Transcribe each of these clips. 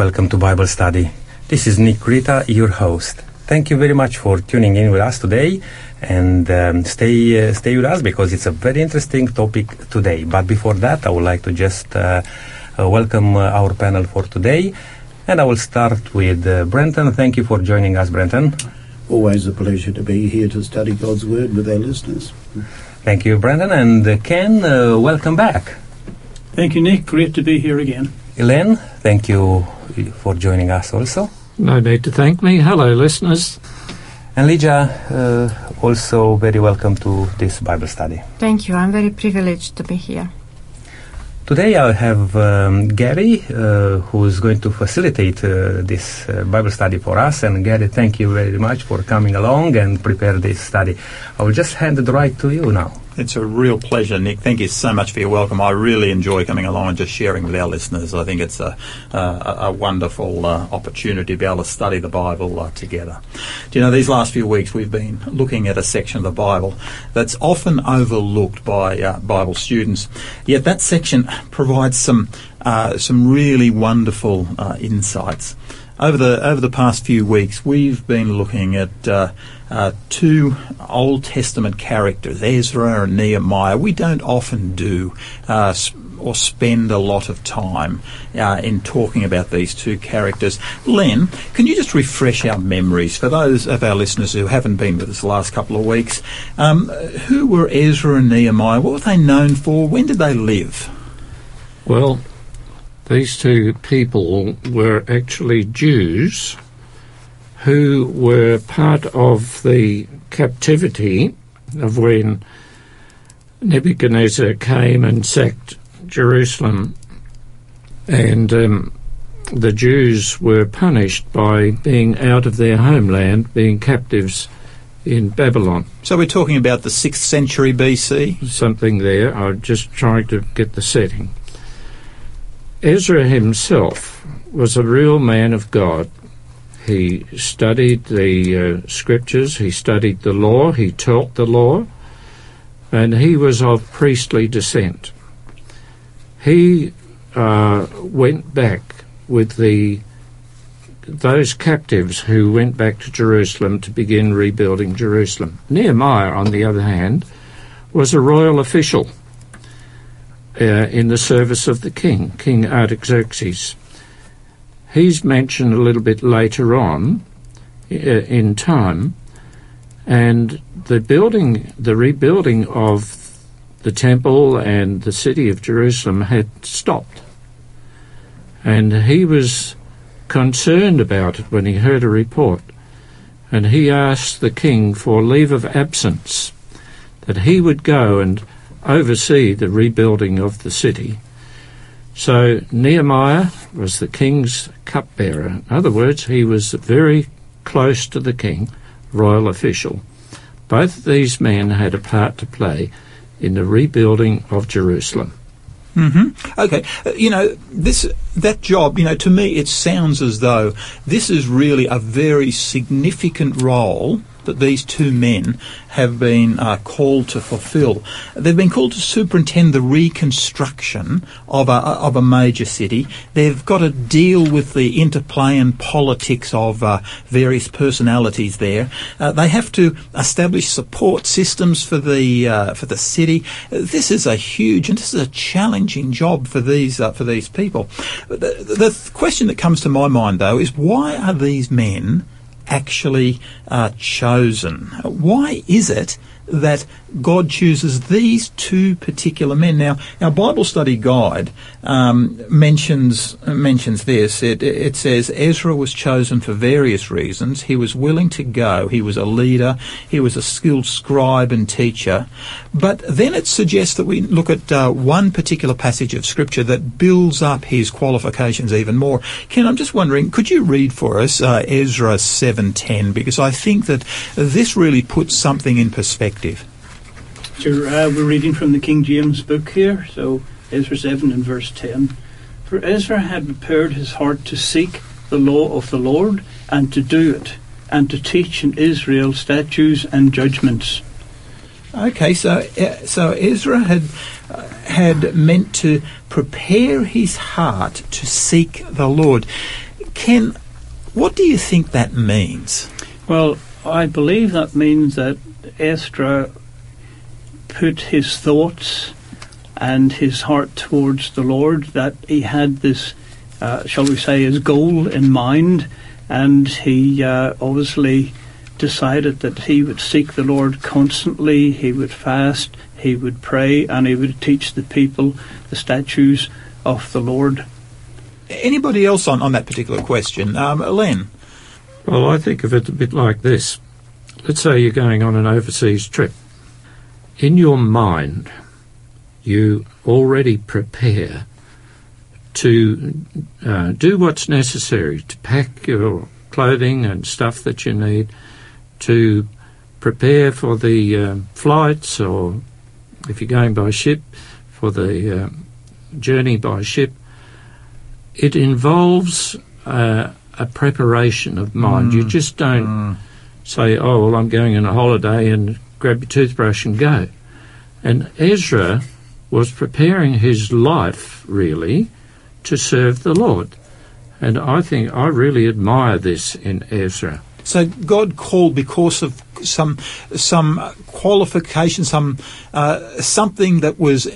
Welcome to Bible Study. This is Nick Rita, your host. Thank you very much for tuning in with us today, and um, stay uh, stay with us because it's a very interesting topic today. But before that, I would like to just uh, uh, welcome uh, our panel for today, and I will start with uh, Brenton. Thank you for joining us, Brenton. Always a pleasure to be here to study God's Word with our listeners. Thank you, Brenton, and uh, Ken. Uh, welcome back. Thank you, Nick. Great to be here again. Elaine, thank you for joining us also. No need to thank me. Hello, listeners. And Lija, uh, also very welcome to this Bible study. Thank you. I'm very privileged to be here. Today I have um, Gary, uh, who is going to facilitate uh, this uh, Bible study for us. And Gary, thank you very much for coming along and prepare this study. I will just hand it right to you now. It's a real pleasure, Nick. Thank you so much for your welcome. I really enjoy coming along and just sharing with our listeners. I think it's a, a, a wonderful uh, opportunity to be able to study the Bible uh, together. Do you know, these last few weeks we've been looking at a section of the Bible that's often overlooked by uh, Bible students. Yet that section provides some uh, some really wonderful uh, insights. Over the over the past few weeks, we've been looking at uh, two Old Testament characters, Ezra and Nehemiah. We don't often do uh, or spend a lot of time uh, in talking about these two characters. Len, can you just refresh our memories for those of our listeners who haven't been with us the last couple of weeks? Um, who were Ezra and Nehemiah? What were they known for? When did they live? Well, these two people were actually Jews who were part of the captivity of when Nebuchadnezzar came and sacked Jerusalem, and um, the Jews were punished by being out of their homeland, being captives in Babylon. So we're talking about the 6th century BC? Something there. I'm just trying to get the setting. Ezra himself was a real man of God. He studied the uh, scriptures, he studied the law, he taught the law, and he was of priestly descent. He uh, went back with the those captives who went back to Jerusalem to begin rebuilding Jerusalem. Nehemiah, on the other hand, was a royal official uh, in the service of the king, King Artaxerxes. He's mentioned a little bit later on uh, in time, and the building, the rebuilding of the temple and the city of Jerusalem had stopped. And he was concerned about it when he heard a report, and he asked the king for leave of absence, that he would go and oversee the rebuilding of the city. So Nehemiah was the king's cupbearer. In other words, he was very close to the king, royal official. Both of these men had a part to play in the rebuilding of Jerusalem. Mm-hmm. Okay, uh, you know this that job. You know, to me, it sounds as though this is really a very significant role that these two men have been uh, called to fulfill. They've been called to superintend the reconstruction of a, of a major city. They've got to deal with the interplay and politics of uh, various personalities there. Uh, they have to establish support systems for the uh, for the city. This is a huge and this is a challenging job for these uh, for these people. The, the question that comes to my mind though is why are these men actually uh, chosen? Why is it that God chooses these two particular men? Now, our Bible study guide um, mentions mentions this. It, it says Ezra was chosen for various reasons. He was willing to go. He was a leader. He was a skilled scribe and teacher. But then it suggests that we look at uh, one particular passage of Scripture that builds up his qualifications even more. Ken, I'm just wondering, could you read for us uh, Ezra 7:10 because I think that this really puts something in perspective. Sure, uh, we're reading from the King James book here, so Ezra 7 and verse 10. For Ezra had prepared his heart to seek the law of the Lord and to do it, and to teach in Israel statutes and judgments. Okay, so so Ezra had uh, had meant to prepare his heart to seek the Lord. Ken, what do you think that means? Well, I believe that means that Ezra put his thoughts and his heart towards the Lord, that he had this, uh, shall we say, his goal in mind, and he uh, obviously decided that he would seek the Lord constantly, he would fast, he would pray, and he would teach the people the statutes of the Lord. Anybody else on, on that particular question? Um, Len? Well, I think of it a bit like this. Let's say you're going on an overseas trip. In your mind, you already prepare to uh, do what's necessary to pack your clothing and stuff that you need, to prepare for the uh, flights, or if you're going by ship, for the uh, journey by ship. It involves uh, a preparation of mind. You just don't say, oh, well, I'm going on a holiday and grab your toothbrush and go. And Ezra was preparing his life, really, to serve the Lord. And I think I really admire this in Ezra. So God called because of some some qualification, some uh, something that was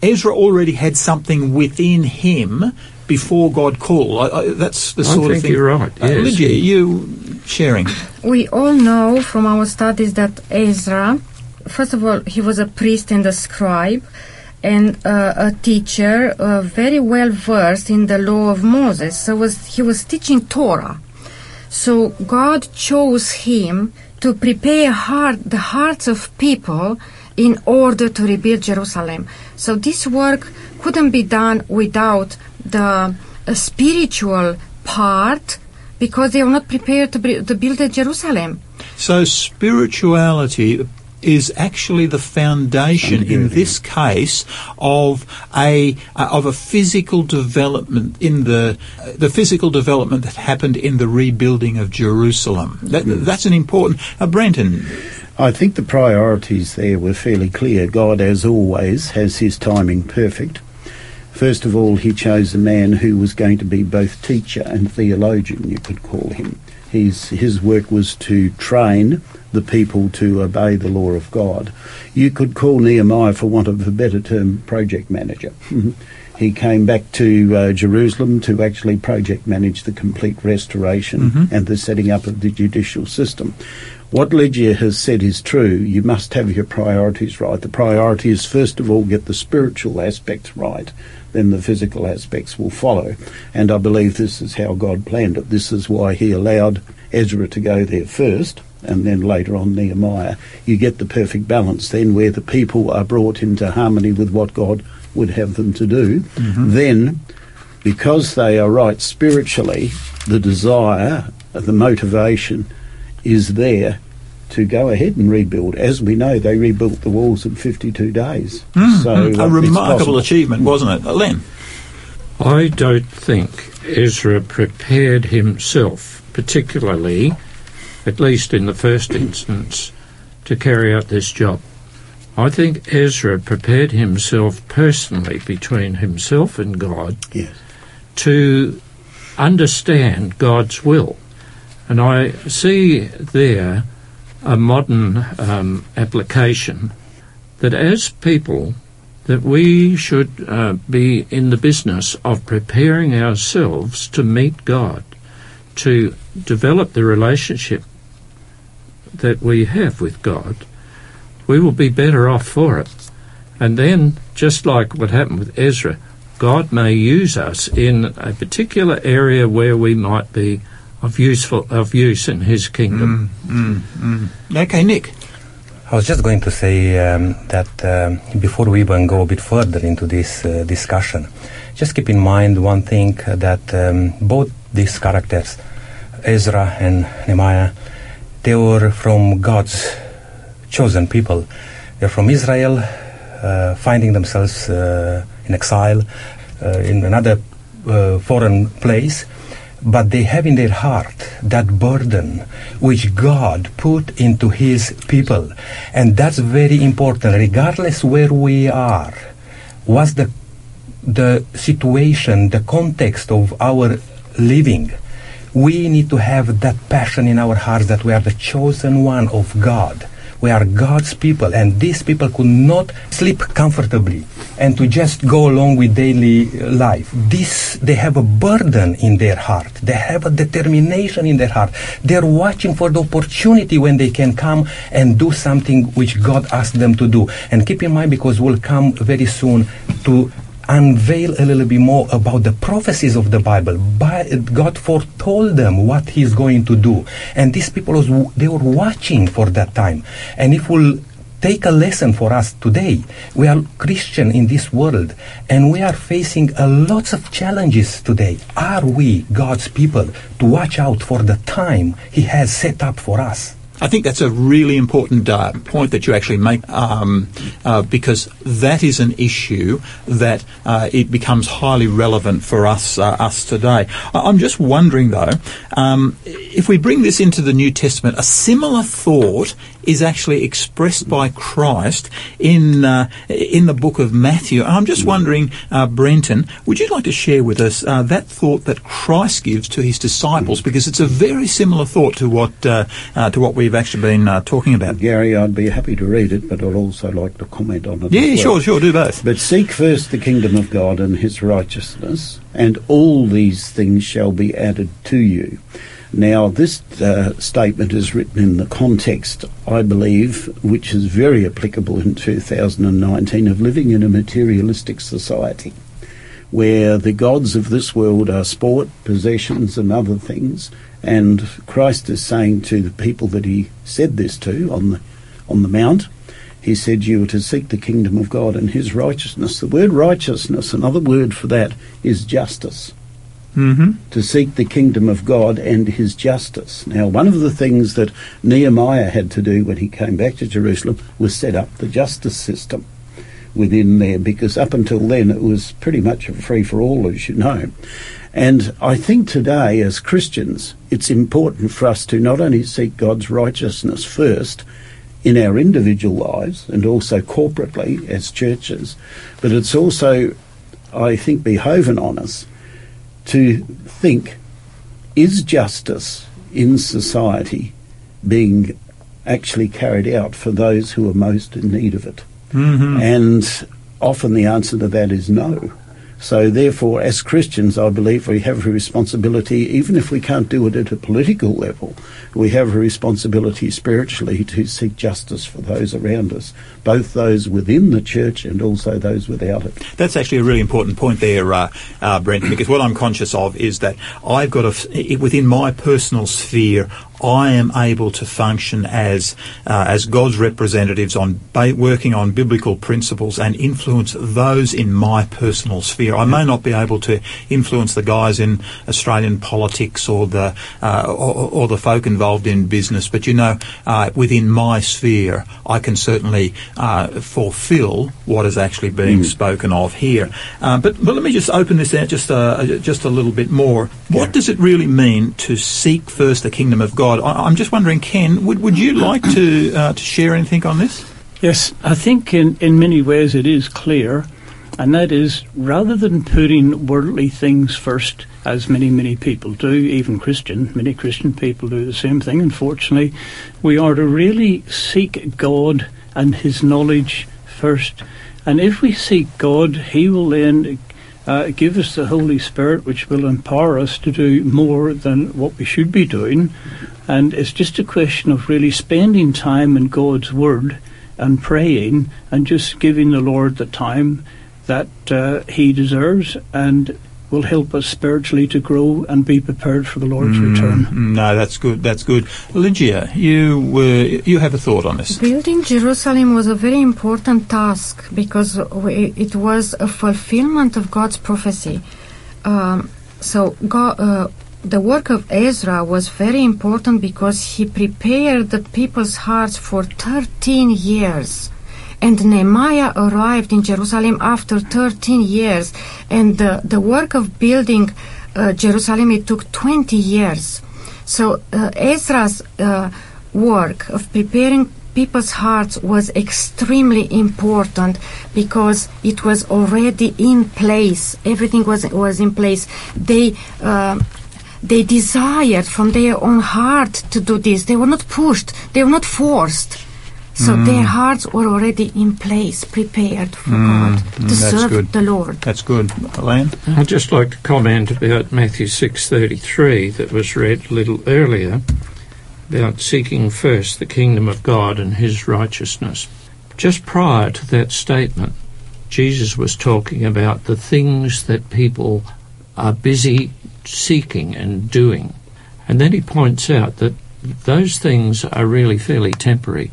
Ezra already had something within him before God called. I, I, that's the I sort of thing. you're right, Uh. Lydia, you sharing? We all know from our studies that Ezra, first of all, he was a priest and a scribe and uh, a teacher, uh, very well versed in the law of Moses. So was he was teaching Torah. So God chose him to prepare heart, the hearts of people in order to rebuild Jerusalem. So this work couldn't be done without the uh, spiritual part because they were not prepared to, bri- to build a Jerusalem. So spirituality is actually the foundation in this case of a uh, of a physical development in the uh, the physical development that happened in the rebuilding of Jerusalem. That, that's an important. Uh, Brenton, I think the priorities there were fairly clear. God, as always, has his timing perfect. First of all, he chose a man who was going to be both teacher and theologian, you could call him. His, his work was to train the people to obey the law of God. You could call Nehemiah, for want of a better term, project manager. he came back to uh, Jerusalem to actually project manage the complete restoration and the setting up of the judicial system. What Lygia has said is true. You must have your priorities right. The priority is first of all get the spiritual aspects right, then the physical aspects will follow. And I believe this is how God planned it. This is why He allowed Ezra to go there first, and then later on Nehemiah. You get the perfect balance then where the people are brought into harmony with what God would have them to do. Mm-hmm. Then, because they are right spiritually, the desire, the motivation is there to go ahead and rebuild. As we know, they rebuilt the walls in 52 days. so uh, a it's remarkable achievement, wasn't it, Uh, Len? I don't think Ezra prepared himself, particularly, at least in the first instance, to carry out this job. I think Ezra prepared himself personally between himself and God Yes. to understand God's will. And I see there a modern um, application that as people that we should uh, be in the business of preparing ourselves to meet God, to develop the relationship that we have with God, we will be better off for it. And then, just like what happened with Ezra, God may use us in a particular area where we might be of useful of use in His kingdom. Okay, Nick. I was just going to say um, that um, before we even go a bit further into this uh, discussion, just keep in mind one thing uh, that um, both these characters, Ezra and Nehemiah, they were from God's chosen people. They're from Israel, uh, finding themselves uh, in exile uh, in another uh, foreign place, but they have in their heart that burden which God put into His people. And that's very important, regardless where we are. What's the, the situation, the context of our living? we need to have that passion in our hearts that we are the chosen one of God. We are God's people, and these people could not sleep comfortably and to just go along with daily life. This, they have a burden in their heart. They have a determination in their heart. They're watching for the opportunity when they can come and do something which God asked them to do. And keep in mind, because we'll come very soon to unveil a little bit more about the prophecies of the Bible. God foretold them what He's going to do, and these people was, they were watching for that time. And if we'll take a lesson for us today, we are Christian in this world, and we are facing a lots of challenges today. Are we God's people to watch out for the time He has set up for us? I think that's a really important uh, point that you actually make um, uh, because that is an issue that uh, it becomes highly relevant for us uh, us today. I- am just wondering though, um, if we bring this into the New Testament, a similar thought is actually expressed by Christ in uh, in the book of Matthew. I'm just wondering, uh, Brenton, would you like to share with us that thought that Christ gives to his disciples because it's a very similar thought to what to what we've actually been uh, talking about. Gary, I'd be happy to read it, but I'd also like to comment on it. Yeah, well. sure, sure, do both. But seek first the kingdom of God and his righteousness, and all these things shall be added to you. Now, this uh, statement is written in the context, I believe, which is very applicable in 2019 of living in a materialistic society where the gods of this world are sport, possessions, and other things. And Christ is saying to the people that he said this to on the, on the Mount, he said, You are to seek the kingdom of God and his righteousness. The word righteousness, another word for that, is justice. Mm-hmm. To seek the kingdom of God and his justice. Now, one of the things that Nehemiah had to do when he came back to Jerusalem was set up the justice system within there because up until then it was pretty much a free for all, as you know. And I think today, as Christians, it's important for us to not only seek God's righteousness first in our individual lives and also corporately as churches, but it's also, I think, behoven on us to think is justice in society being actually carried out for those who are most in need of it? Mm-hmm. And often the answer to that is no. So, therefore, as Christians, I believe we have a responsibility, even if we can't do it at a political level, we have a responsibility spiritually to seek justice for those around us, both those within the church and also those without it. That's actually a really important point there, uh, uh, Brent, because what I'm conscious of is that I've got a, within my personal sphere, I am able to function as uh, as God's representatives on ba- working on biblical principles and influence those in my personal sphere. I may not be able to influence the guys in Australian politics or the uh, or, or, the folk involved in business, but you know, uh, within my sphere, I can certainly uh, fulfil what is actually being mm. spoken of here. Uh, but but let me just open this out just uh, just a little bit more. What yeah. does it really mean to seek first the kingdom of God? I, am just wondering, Ken, would, would you like to uh, to share anything on this? Yes, I think in, in many ways it is clear, and that is rather than putting worldly things first, as many, many people do, even Christian, many Christian people do the same thing, unfortunately, we are to really seek God and His knowledge first. And if we seek God, He will then uh, give us the Holy Spirit, which will empower us to do more than what we should be doing. And it's just a question of really spending time in God's Word and praying and just giving the Lord the time that uh, He deserves and will help us spiritually to grow and be prepared for the Lord's mm, return. No, that's good. That's good. Lygia, you uh, you have a thought on this? Building Jerusalem was a very important task because it was a fulfillment of God's prophecy. Um, so God, uh, the work of Ezra was very important because he prepared the people's hearts for 13 years. And Nehemiah arrived in Jerusalem after 13 years. And the, the work of building uh, Jerusalem, it took 20 years. So uh, Ezra's uh, work of preparing people's hearts was extremely important because it was already in place. Everything was was in place. They uh, they desired from their own heart to do this. They were not pushed. They were not forced. So Mm. their hearts were already in place, prepared for God to mm, that's serve good. the Lord. That's good. Elaine? I'd just like to comment about Matthew 6:33 that was read a little earlier about seeking first the kingdom of God and his righteousness. Just prior to that statement, Jesus was talking about the things that people are busy seeking and doing. And then he points out that those things are really fairly temporary.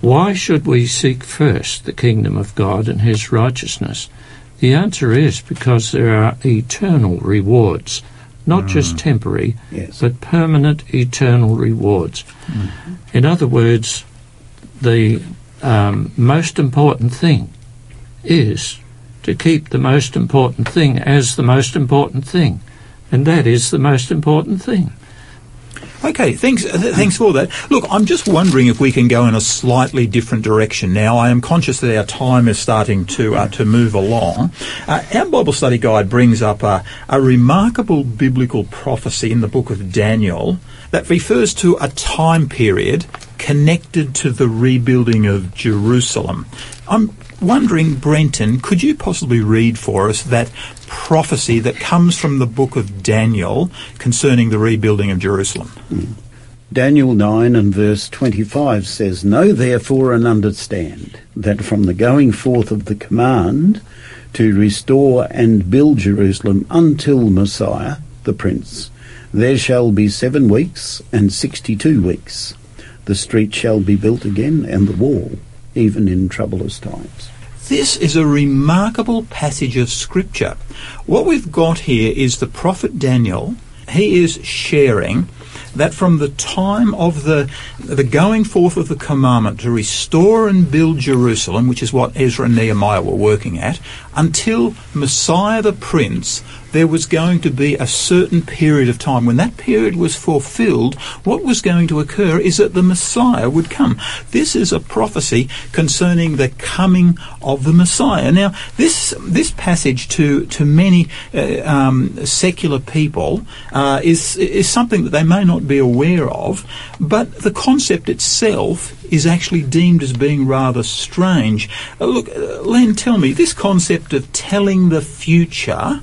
Why should we seek first the kingdom of God and his righteousness? The answer is because there are eternal rewards, not just temporary, Yes. but permanent eternal rewards. In other words, the um, most important thing is to keep the most important thing as the most important thing, and that is the most important thing. Okay, thanks. Uh, th- thanks for that. Look, I'm just wondering if we can go in a slightly different direction. Now, I am conscious that our time is starting to uh, to move along. Uh, our Bible study guide brings up a, a remarkable biblical prophecy in the book of Daniel that refers to a time period connected to the rebuilding of Jerusalem. I'm wondering, Brenton, could you possibly read for us that prophecy that comes from the book of Daniel concerning the rebuilding of Jerusalem? Daniel 9 and verse 25 says, Know therefore and understand that from the going forth of the command to restore and build Jerusalem until Messiah, the Prince, there shall be seven weeks and sixty two weeks. The street shall be built again and the wall, even in troublous times. This is a remarkable passage of Scripture. What we've got here is the prophet Daniel. He is sharing that from the time of the the going forth of the commandment to restore and build Jerusalem, which is what Ezra and Nehemiah were working at, until Messiah the Prince, there was going to be a certain period of time. When that period was fulfilled, what was going to occur is that the Messiah would come. This is a prophecy concerning the coming of the Messiah. Now, this this passage to to many uh, um, secular people uh, is is something that they may not be aware of, but the concept itself is actually deemed as being rather strange. Uh, look, uh, Len, tell me this concept of telling the future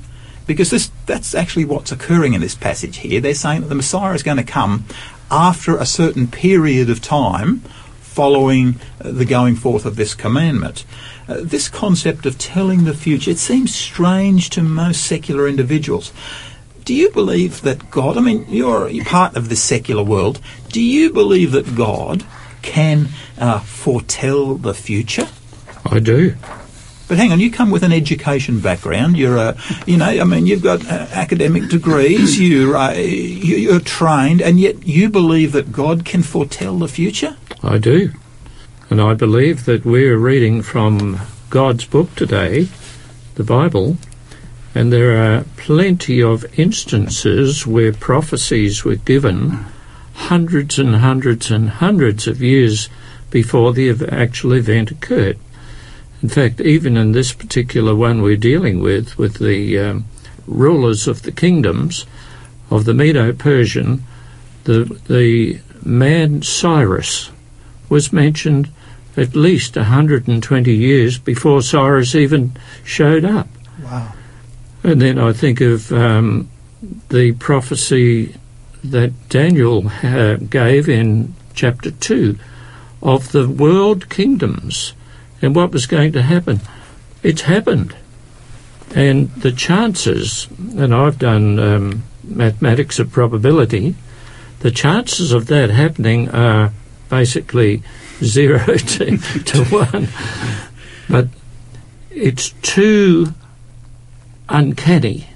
because this that's actually what's occurring in this passage here. They're saying that the Messiah is going to come after a certain period of time following uh, the going forth of this commandment. Uh, this concept of telling the future, it seems strange to most secular individuals. Do you believe that God, I mean, you're, you're part of this secular world, do you believe that God can uh, foretell the future? I do. But hang on, you come with an education background. You're a, you know, I mean, you've got uh, academic degrees. You're, uh, you- you're trained, and yet you believe that God can foretell the future. I do. And I believe that we're reading from God's book today, the Bible, and there are plenty of instances where prophecies were given hundreds and hundreds and hundreds of years before the actual event occurred. In fact, even in this particular one we're dealing with, with the um, rulers of the kingdoms of the Medo-Persian, the the man Cyrus was mentioned at least 120 years before Cyrus even showed up. Wow. And then I think of um, the prophecy that Daniel uh, gave in chapter 2 of the world kingdoms and what was going to happen. It's happened. And the chances, and I've done um, mathematics of probability, the chances of that happening are basically zero to, to one. But it's too uncanny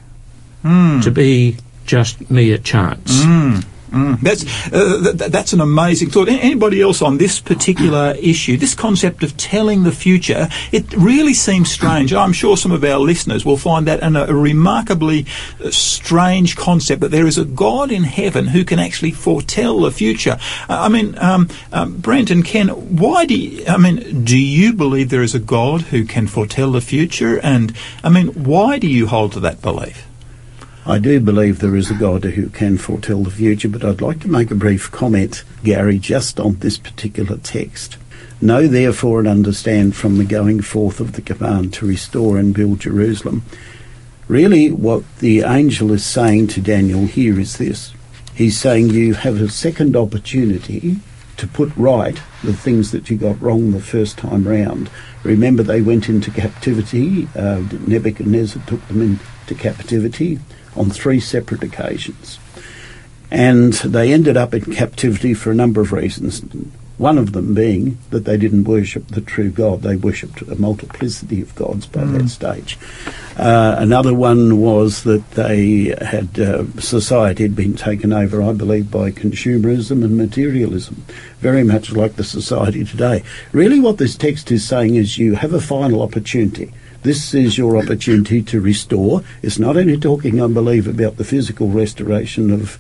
to be just mere chance. That's uh, th- th- that's an amazing thought. A- Anybody else on this particular issue, this concept of telling the future, it really seems strange. I'm sure some of our listeners will find that an, a remarkably uh, strange concept that there is a God in heaven who can actually foretell the future. Uh, I mean, um, um, Brent and Ken, why do you, I mean, do you believe there is a God who can foretell the future? And I mean, why do you hold to that belief? I do believe there is a God who can foretell the future, but I'd like to make a brief comment, Gary, just on this particular text. Know therefore and understand from the going forth of the command to restore and build Jerusalem. Really, what the angel is saying to Daniel here is this. He's saying you have a second opportunity to put right the things that you got wrong the first time round. Remember, they went into captivity. Uh, Nebuchadnezzar took them into captivity on three separate occasions. And they ended up in captivity for a number of reasons. One of them being that they didn't worship the true God, they worshipped a multiplicity of gods by that stage. Uh, another one was that they had uh, society had been taken over, I believe, by consumerism and materialism, very much like the society today. Really, what this text is saying is you have a final opportunity. This is your opportunity to restore. It's not only talking, I believe, about the physical restoration of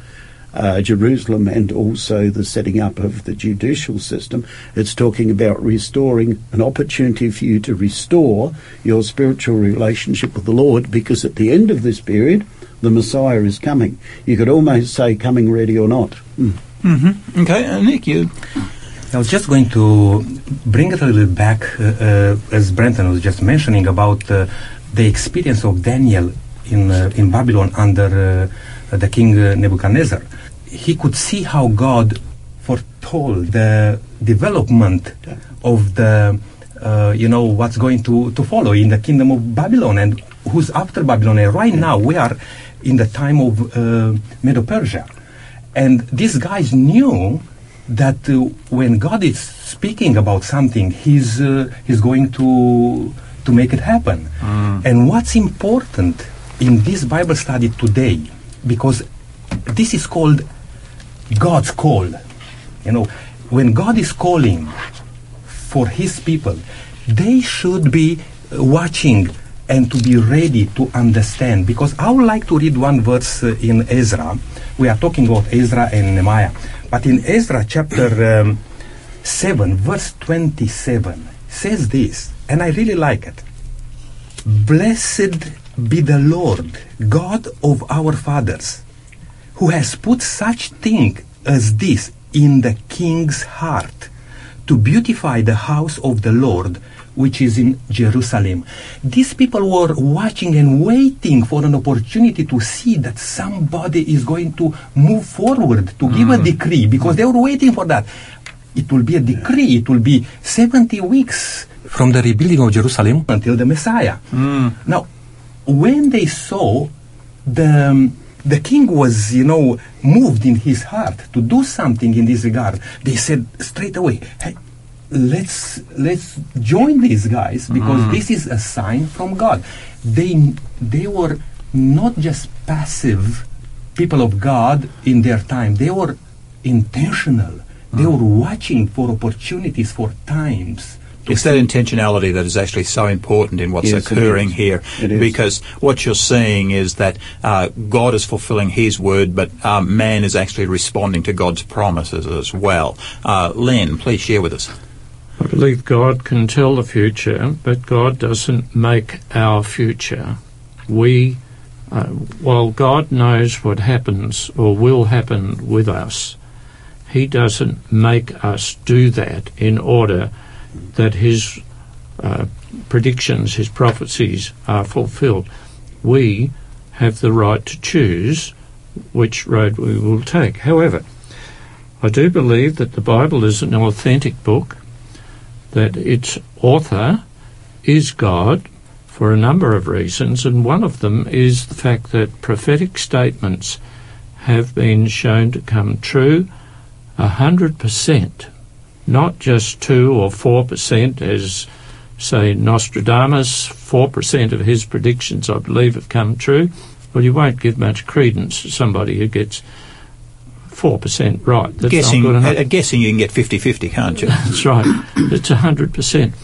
uh, Jerusalem and also the setting up of the judicial system. It's talking about restoring an opportunity for you to restore your spiritual relationship with the Lord because at the end of this period, the Messiah is coming. You could almost say coming ready or not. Mm. Mm-hmm. Okay, uh, Nick, you. I was just going to bring it a little bit back, uh, uh, as Brenton was just mentioning about uh, the experience of Daniel in uh, in Babylon under uh, the king uh, Nebuchadnezzar. He could see how God foretold the development of the, uh, you know, what's going to, to follow in the kingdom of Babylon and who's after Babylon. And right now we are in the time of uh, Medo-Persia. And these guys knew that uh, when God is speaking about something, He's uh, He's going to to make it happen. And what's important in this Bible study today, because this is called God's call. You know, when God is calling for His people, they should be watching and to be ready to understand. Because I would like to read one verse uh, in Ezra. We are talking about Ezra and Nehemiah. But in Ezra chapter um, 7, verse 27, says this, and I really like it. Blessed be the Lord, God of our fathers, who has put such thing as this in the king's heart, to beautify the house of the Lord, which is in Jerusalem. These people were watching and waiting for an opportunity to see that somebody is going to move forward to give a decree because they were waiting for that. It will be a decree, it will be 70 weeks from the rebuilding of Jerusalem until the Messiah. Now, when they saw the um, the king was, you know, moved in his heart to do something in this regard, they said straight away, "Hey, let's let's join these guys because this is a sign from God." They they were not just passive people of God in their time; they were intentional. They were watching for opportunities, for times. It's that intentionality that is actually so important in what's Yes, occurring here. Because what you're seeing is that uh, God is fulfilling His word, but um, man is actually responding to God's promises as well. Uh, Len, please share with us. I believe God can tell the future, but God doesn't make our future. We, uh, while God knows what happens or will happen with us, He doesn't make us do that in order that His uh, predictions, His prophecies are fulfilled. We have the right to choose which road we will take. However, I do believe that the Bible is an authentic book that its author is God for a number of reasons, and one of them is the fact that prophetic statements have been shown to come true a hundred percent, not just two or four percent, as say Nostradamus, four percent of his predictions, I believe, have come true. Well, you won't give much credence to somebody who gets four percent right. That's guessing, not good enough. at, at guessing, you can get 50-50, can't you? That's right. It's hundred percent.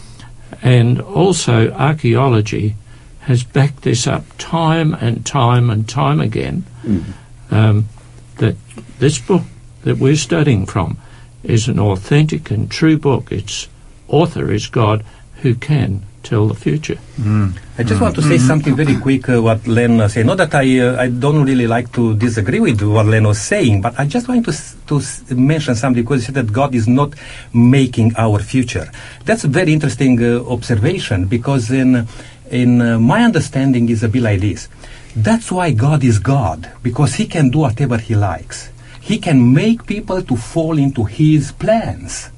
And also archaeology has backed this up time and time and time again. Mm. Um, that this book that we're studying from is an authentic and true book. Its author is God who can tell the future. And I just want to say something very quick. Uh, what Len uh, said. Not that I uh, I don't really like to disagree with what Len was saying, but I just want to s- to s- mention something because he said that God is not making our future. That's a very interesting uh, observation because in in uh, my understanding is a bit like this. That's why God is God because He can do whatever He likes. He can make people to fall into His plans.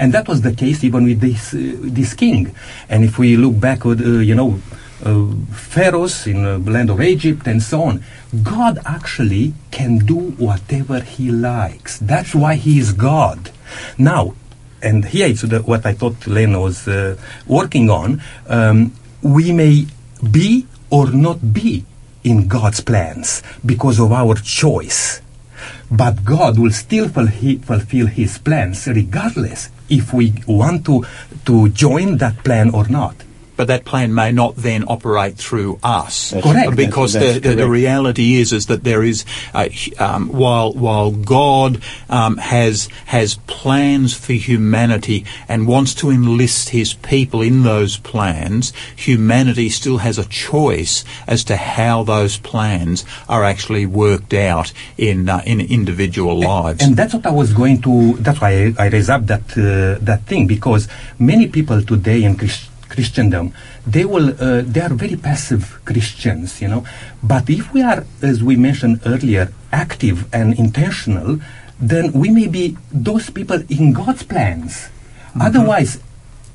And that was the case even with this, uh, this king. And if we look back, uh, you know, uh, pharaohs in the land of Egypt and so on, God actually can do whatever he likes. That's why he is God. Now, and here is the, what I thought Lena was uh, working on. Um, we may be or not be in God's plans because of our choice. But God will still fulfill His plans regardless if we want to, to join that plan or not. But that plan may not then operate through us, That's Correct. Because That's the, the, the correct. reality is is that there is, uh, um, while while God um, has has plans for humanity and wants to enlist His people in those plans, humanity still has a choice as to how those plans are actually worked out in uh, in individual lives. And that's what I was going to. That's why I, I raised up that uh, that thing because many people today in Christ, Christendom they will uh, they are very passive Christians, you know. But if we are, as we mentioned earlier, active and intentional, then we may be those people in God's plans. Otherwise,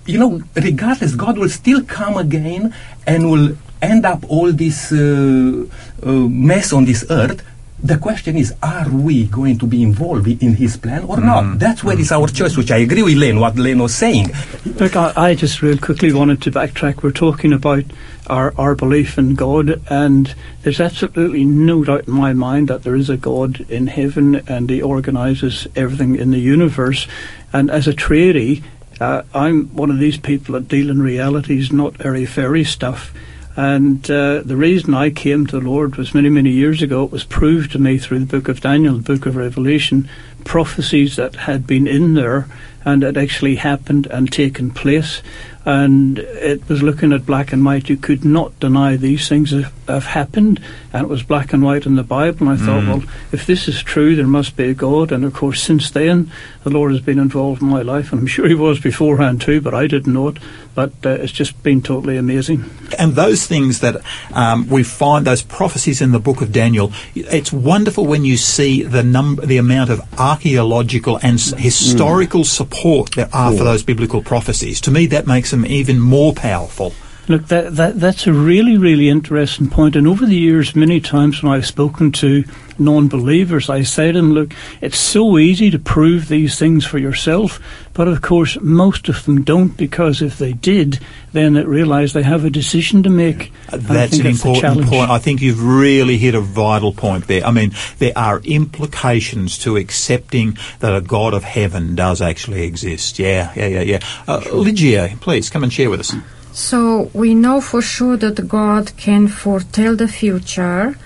you know, regardless, God will still come again and will end up all this uh, uh, mess on this earth. The question is, are we going to be involved in His plan or not? That's where is our choice, which I agree with Len, what Len was saying. Look, I, I just real quickly wanted to backtrack. We're talking about our, our belief in God, and there's absolutely no doubt in my mind that there is a God in heaven and He organises everything in the universe. And as a tradie, uh, I'm one of these people that deal in realities, not airy fairy stuff. And uh, the reason I came to the Lord was many, many years ago. It was proved to me through the book of Daniel, the book of Revelation, prophecies that had been in there and had actually happened and taken place. And it was looking at black and white. You could not deny these things have, have happened. And it was black and white in the Bible. And I thought, well, if this is true, there must be a God. And of course, since then, the Lord has been involved in my life. And I'm sure He was beforehand too, but I didn't know it. But uh, it's just been totally amazing. and those things that um, we find, those prophecies in the book of Daniel, it's wonderful when you see the number, the amount of archaeological and s- historical support there are for those biblical prophecies. To me, that makes them even more powerful. Look, that, that that's a really, really interesting point. And over the years, many times when I've spoken to non-believers, I say to them, "Look, it's so easy to prove these things for yourself, but of course, most of them don't. Because if they did, then they realise they have a decision to make. And I That's think an the important point. I think you've really hit a vital point there. I mean, there are implications to accepting that a God of heaven does actually exist. Yeah, yeah, yeah, yeah. Uh, Lygia, please come and share with us. So we know for sure that God can foretell the future,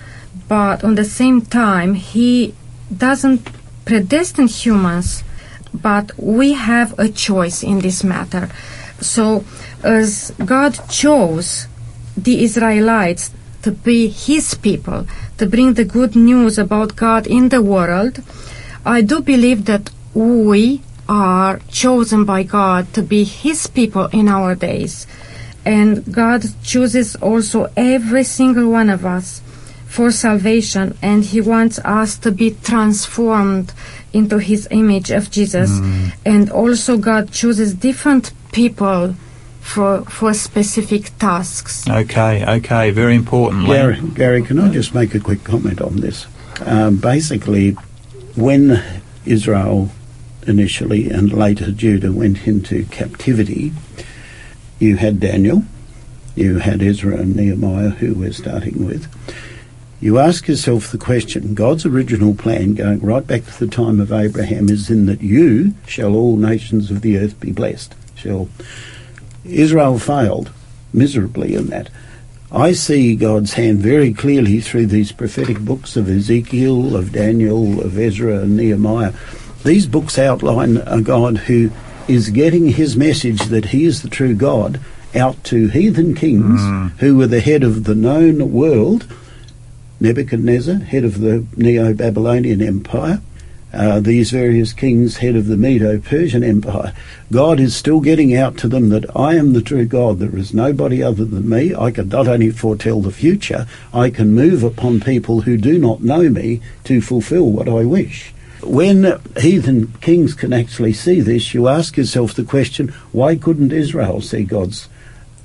but on the same time, He doesn't predestine humans, but we have a choice in this matter. So, as God chose the Israelites to be His people, to bring the good news about God in the world, I do believe that we are chosen by God to be His people in our days. And God chooses also every single one of us for salvation, and He wants us to be transformed into His image of Jesus. And also, God chooses different people for for specific tasks. Okay, okay, very important. Gary, Gary, can I just make a quick comment on this? Um, basically, when Israel initially and later Judah went into captivity, you had Daniel, you had Ezra and Nehemiah, who we're starting with. You ask yourself the question God's original plan, going right back to the time of Abraham, is in that you shall all nations of the earth be blessed. Shall Israel failed miserably in that. I see God's hand very clearly through these prophetic books of Ezekiel, of Daniel, of Ezra, and Nehemiah. These books outline a God who is getting his message that he is the true God out to heathen kings Mm. who were the head of the known world. Nebuchadnezzar, head of the Neo Babylonian Empire, uh, these various kings, head of the Medo Persian Empire. God is still getting out to them that I am the true God. There is nobody other than me. I can not only foretell the future, I can move upon people who do not know me to fulfill what I wish. When heathen kings can actually see this, you ask yourself the question why couldn't Israel see God's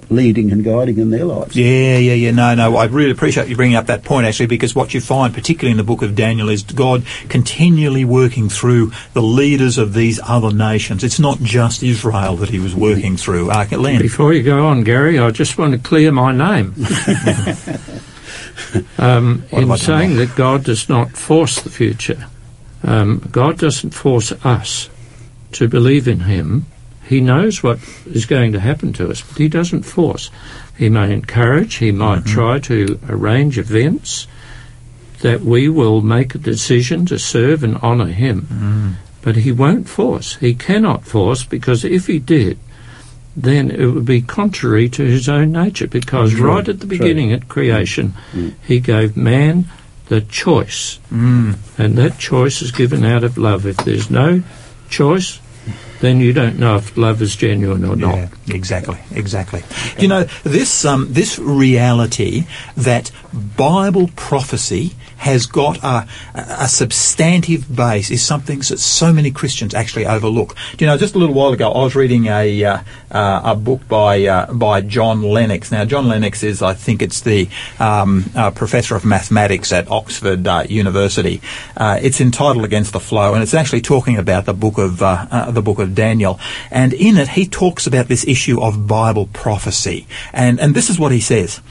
leading and guiding in their lives? Yeah, yeah, yeah. No, no. I really appreciate you bringing up that point, actually, because what you find, particularly in the book of Daniel, is God continually working through the leaders of these other nations. It's not just Israel that he was working through. Uh, Len. Before you go on, Gary, I just want to clear my name. um, What have I in done saying that God does not force the future, um, God doesn't force us to believe in Him. He knows what is going to happen to us, but He doesn't force. He may encourage, He might try to arrange events that we will make a decision to serve and honour Him. But He won't force. He cannot force because if He did, then it would be contrary to his own nature because True, right at the true. beginning at creation Mm. he gave man the choice Mm. and that choice is given out of love if there's no choice then you don't know if love is genuine or not Yeah, exactly, exactly. You know this um, this reality that Bible prophecy has got a, a substantive base is something that so many Christians actually overlook. Do you know? Just a little while ago, I was reading a uh, uh, a book by uh, by John Lennox. Now, John Lennox is, I think, it's the um, uh, professor of mathematics at Oxford uh, University. Uh, it's entitled "Against the Flow," and it's actually talking about the book of the book of Daniel. And in it, he talks about this issue of Bible prophecy. And and this is what he says.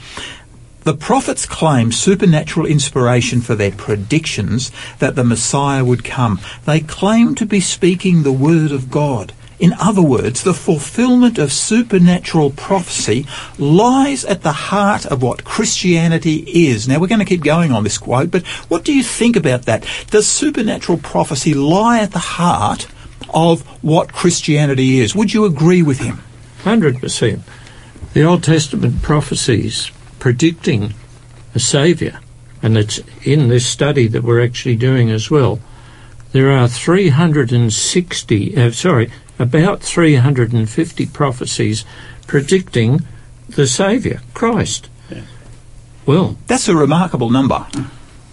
The prophets claim supernatural inspiration for their predictions that the Messiah would come. They claim to be speaking the word of God. In other words, the fulfillment of supernatural prophecy lies at the heart of what Christianity is. Now, we're going to keep going on this quote, but what do you think about that? Does supernatural prophecy lie at the heart of what Christianity is? Would you agree with him? 100% the old testament prophecies predicting a saviour and it's in this study that we're actually doing as well there are 360 uh, sorry about 350 prophecies predicting the saviour christ well That's a remarkable number.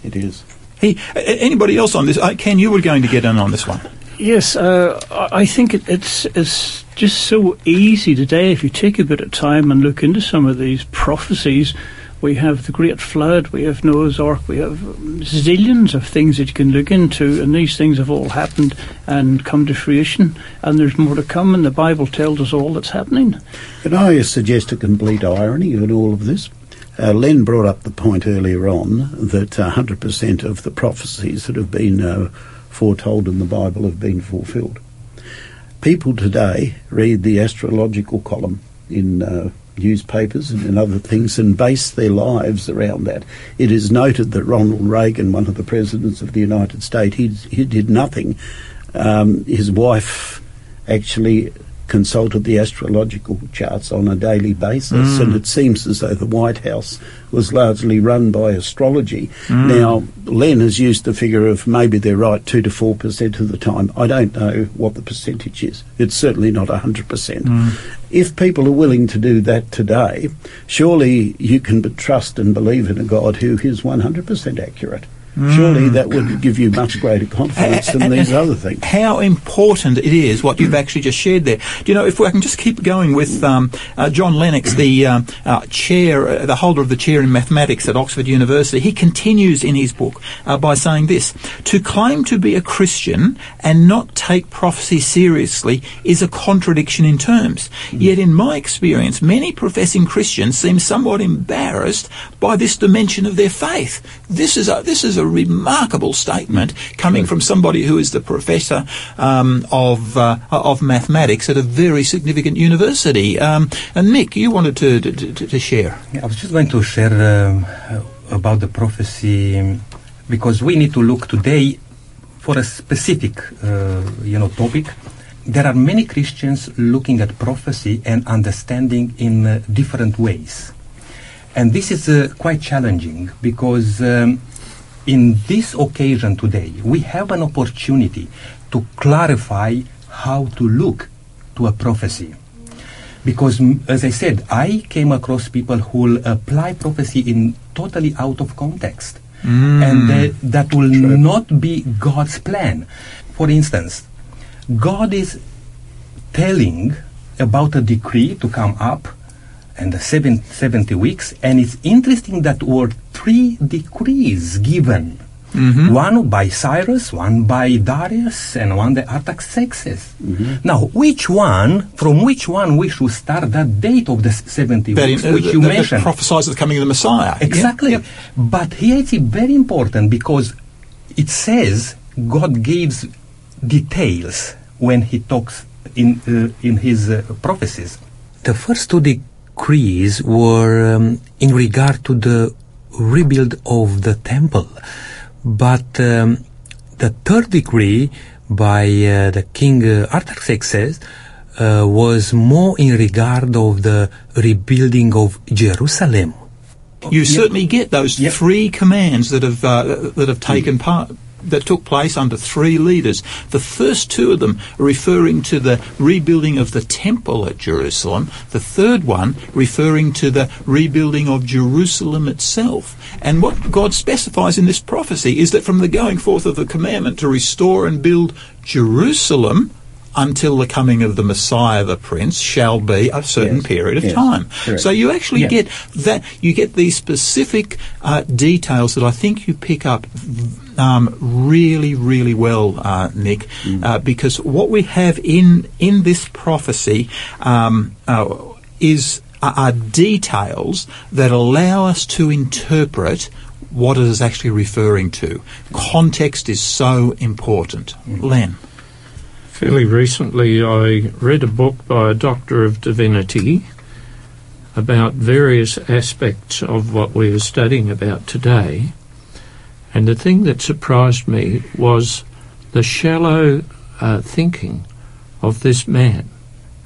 It is. Hey, anybody else on this? Uh, Ken, you were going to get in on this one. Yes, uh, I think it, it's it's just so easy today. If you take a bit of time and look into some of these prophecies, we have the Great Flood, we have Noah's Ark, we have zillions of things that you can look into, and these things have all happened and come to fruition, and there's more to come. And the Bible tells us all that's happening. Can I suggest a complete irony in all of this? Uh, Len brought up the point earlier on that uh, 100% of the prophecies that have been uh, foretold in the Bible have been fulfilled. People today read the astrological column in uh, newspapers and other things and base their lives around that. It is noted that Ronald Reagan, one of the presidents of the United States, he, he did nothing. Um, his wife actually consulted the astrological charts on a daily basis, and mm. it seems as though the White House was largely run by astrology. Mm. Now, Len has used the figure of maybe they're right two to four percent of the time. I don't know what the percentage is. It's certainly not hundred percent. Mm. If people are willing to do that today, surely you can trust and believe in a God who is one hundred percent accurate. Surely that would give you much greater confidence than And- these and other things. How important it is what you've actually just shared there. Do you know, if I can just keep going with um, uh, John Lennox, the um, uh, chair, uh, the holder of the chair in mathematics at Oxford University, he continues in his book uh, by saying this: To claim to be a Christian and not take prophecy seriously is a contradiction in terms. Yet, in my experience, many professing Christians seem somewhat embarrassed by this dimension of their faith. This is a this is a remarkable statement coming from somebody who is the professor um, of uh, of mathematics at a very significant university. Um, and Mick, you wanted to to, to, to share. Yeah, I was just going to share um, about the prophecy because we need to look today for a specific, uh, you know, topic, there are many Christians looking at prophecy and understanding in uh, different ways. And this is uh, quite challenging because um, in this occasion today, we have an opportunity to clarify how to look to a prophecy. Because, mm, as I said, I came across people who will apply prophecy in totally out of context. And uh, that will not be God's plan. For instance, God is telling about a decree to come up and the seven, 70 weeks, and it's interesting that were three decrees given. One by Cyrus, one by Darius, and one by Artaxerxes. Now, which one, from which one we should start that date of the 70 That, weeks, uh, which that- you that mentioned? prophesies the coming of the Messiah. Exactly. yep. But here it's very important because it says God gives details when he talks in uh, in his uh, prophecies. The first two decrees were um, in regard to the rebuild of the temple, but um, the third decree by uh, the king uh, Artaxerxes uh, was more in regard of the rebuilding of Jerusalem. You certainly get those Yep. three commands that have uh, that have taken part that took place under three leaders. The first two of them referring to the rebuilding of the temple at Jerusalem. The third one referring to the rebuilding of Jerusalem itself. And what God specifies in this prophecy is that from the going forth of the commandment to restore and build Jerusalem until the coming of the Messiah, the Prince, shall be a certain Yes. period of Yes. time. Correct. So you actually get that you get these specific uh, details that I think you pick up um, really, really well, uh, Nick, uh, because what we have in in this prophecy um, uh, is are, are details that allow us to interpret what it is actually referring to. Context is so important. Len. Fairly recently, I read a book by a doctor of divinity about various aspects of what we are studying about today. And the thing that surprised me was the shallow uh, thinking of this man.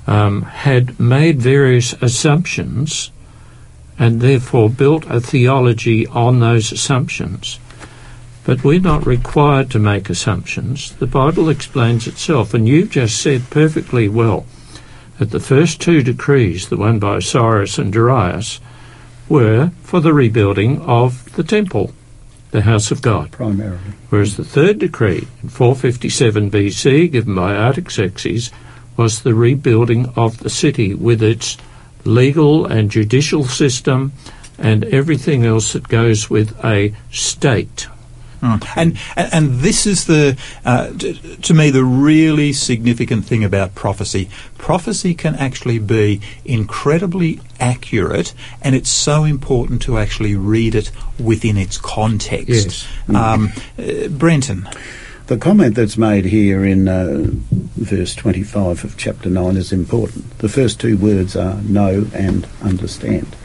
Um, had made various assumptions and therefore built a theology on those assumptions. But we're not required to make assumptions. The Bible explains itself, and you've just said perfectly well that the first two decrees, the one by Cyrus and Darius, were for the rebuilding of the temple, the house of God. primarily. Whereas the third decree in 457 BC, given by Artaxerxes, was the rebuilding of the city with its legal and judicial system and everything else that goes with a state. Mm. And, and and this is the uh, t- to me the really significant thing about prophecy. Prophecy can actually be incredibly accurate, and it's so important to actually read it within its context. Yes. Um, uh, Brenton. The comment that's made here in uh, verse 25 of chapter 9 is important. The first two words are know and understand.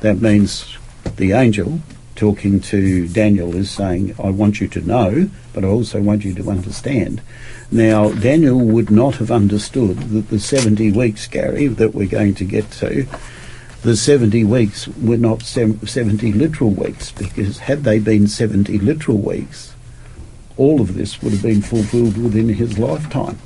That means the angel talking to Daniel is saying, I want you to know, but I also want you to understand. Now, Daniel would not have understood that the 70 weeks, Gary, that we're going to get to, the 70 weeks were not 70 literal weeks, because had they been 70 literal weeks, all of this would have been fulfilled within his lifetime.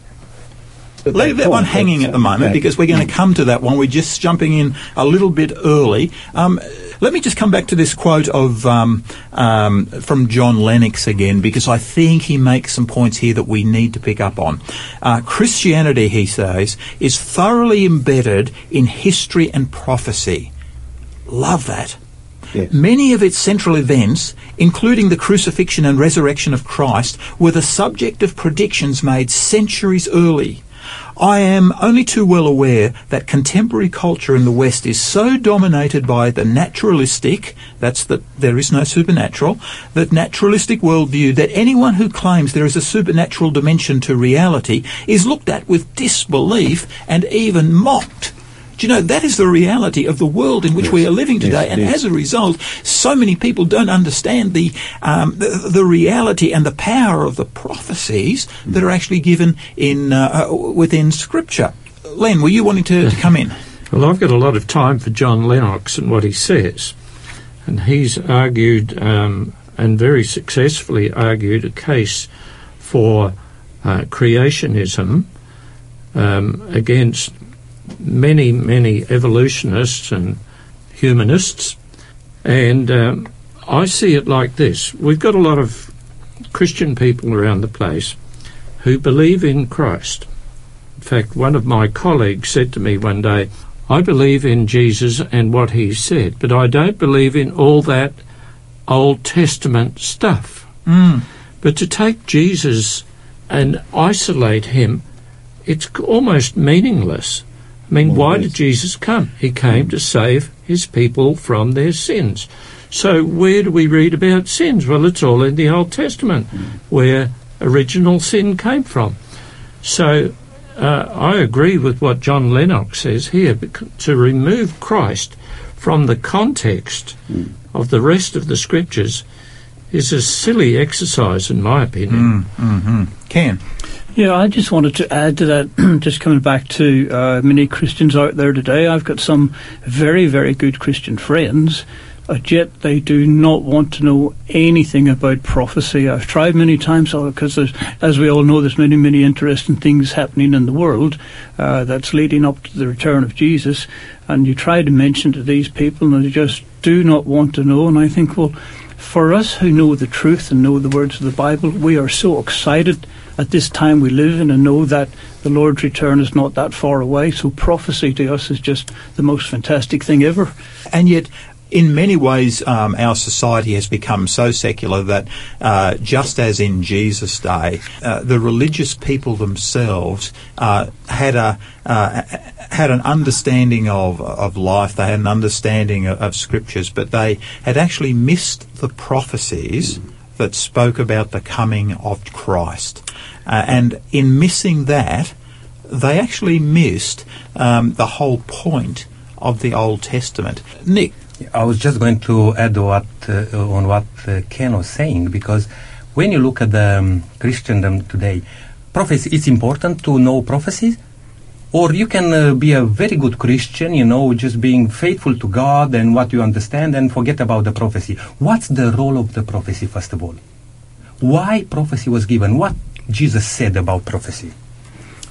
But Leave that one hanging at the moment that- because we're going to come to that one. We're just jumping in a little bit early. Um, let me just come back to this quote of um, um, from John Lennox again because I think he makes some points here that we need to pick up on. Uh, Christianity, he says, is thoroughly embedded in history and prophecy. Love that. Yes. Many of its central events, including the crucifixion and resurrection of Christ, were the subject of predictions made centuries early. I am only too well aware that contemporary culture in the West is so dominated by the naturalistic, that's that there is no supernatural, that naturalistic worldview that anyone who claims there is a supernatural dimension to reality is looked at with disbelief and even mocked. Do you know that is the reality of the world in which Yes. we are living today? it and is. as a result, so many people don't understand the, um, the the reality and the power of the prophecies that are actually given in uh, uh, within Scripture. Len, were you wanting to, to come in? Well, I've got a lot of time for John Lennox and what he says. And he's argued, um, and very successfully argued, a case for uh, creationism um, against many, many evolutionists and humanists. And um, I see it like this we've got a lot of Christian people around the place who believe in Christ. In fact, one of my colleagues said to me one day, I believe in Jesus and what he said, but I don't believe in all that Old Testament stuff. Mm. But to take Jesus and isolate him, it's almost meaningless. I mean, why did Jesus come? He came to save his people from their sins. So, where do we read about sins? Well, it's all in the Old Testament, where original sin came from. So, uh, I agree with what John Lennox says here. To remove Christ from the context of the rest of the scriptures is a silly exercise, in my opinion. Mm-hmm. Ken. Yeah, I just wanted to add to that, just coming back to uh, many Christians out there today. I've got some very, very good Christian friends, but yet they do not want to know anything about prophecy. I've tried many times because, as we all know, there's many, many interesting things happening in the world uh, that's leading up to the return of Jesus. And you try to mention to these people, and they just do not want to know. And I think, well, for us who know the truth and know the words of the Bible, we are so excited at this time we live in and know that the Lord's return is not that far away. So prophecy to us is just the most fantastic thing ever. And yet, in many ways, um, our society has become so secular that uh, just as in Jesus' day, uh, the religious people themselves uh, had a uh, had an understanding of of life. They had an understanding of, of scriptures, but they had actually missed the prophecies that spoke about the coming of Christ. Uh, and in missing that, they actually missed um, the whole point of the Old Testament. Nick, I was just going to add what uh, on what uh, Ken was saying because when you look at the um, Christendom today, prophecy it's important to know prophecies, or you can uh, be a very good Christian, you know, just being faithful to God and what you understand, and forget about the prophecy. What's the role of the prophecy first of all? Why prophecy was given? What Jesus said about prophecy?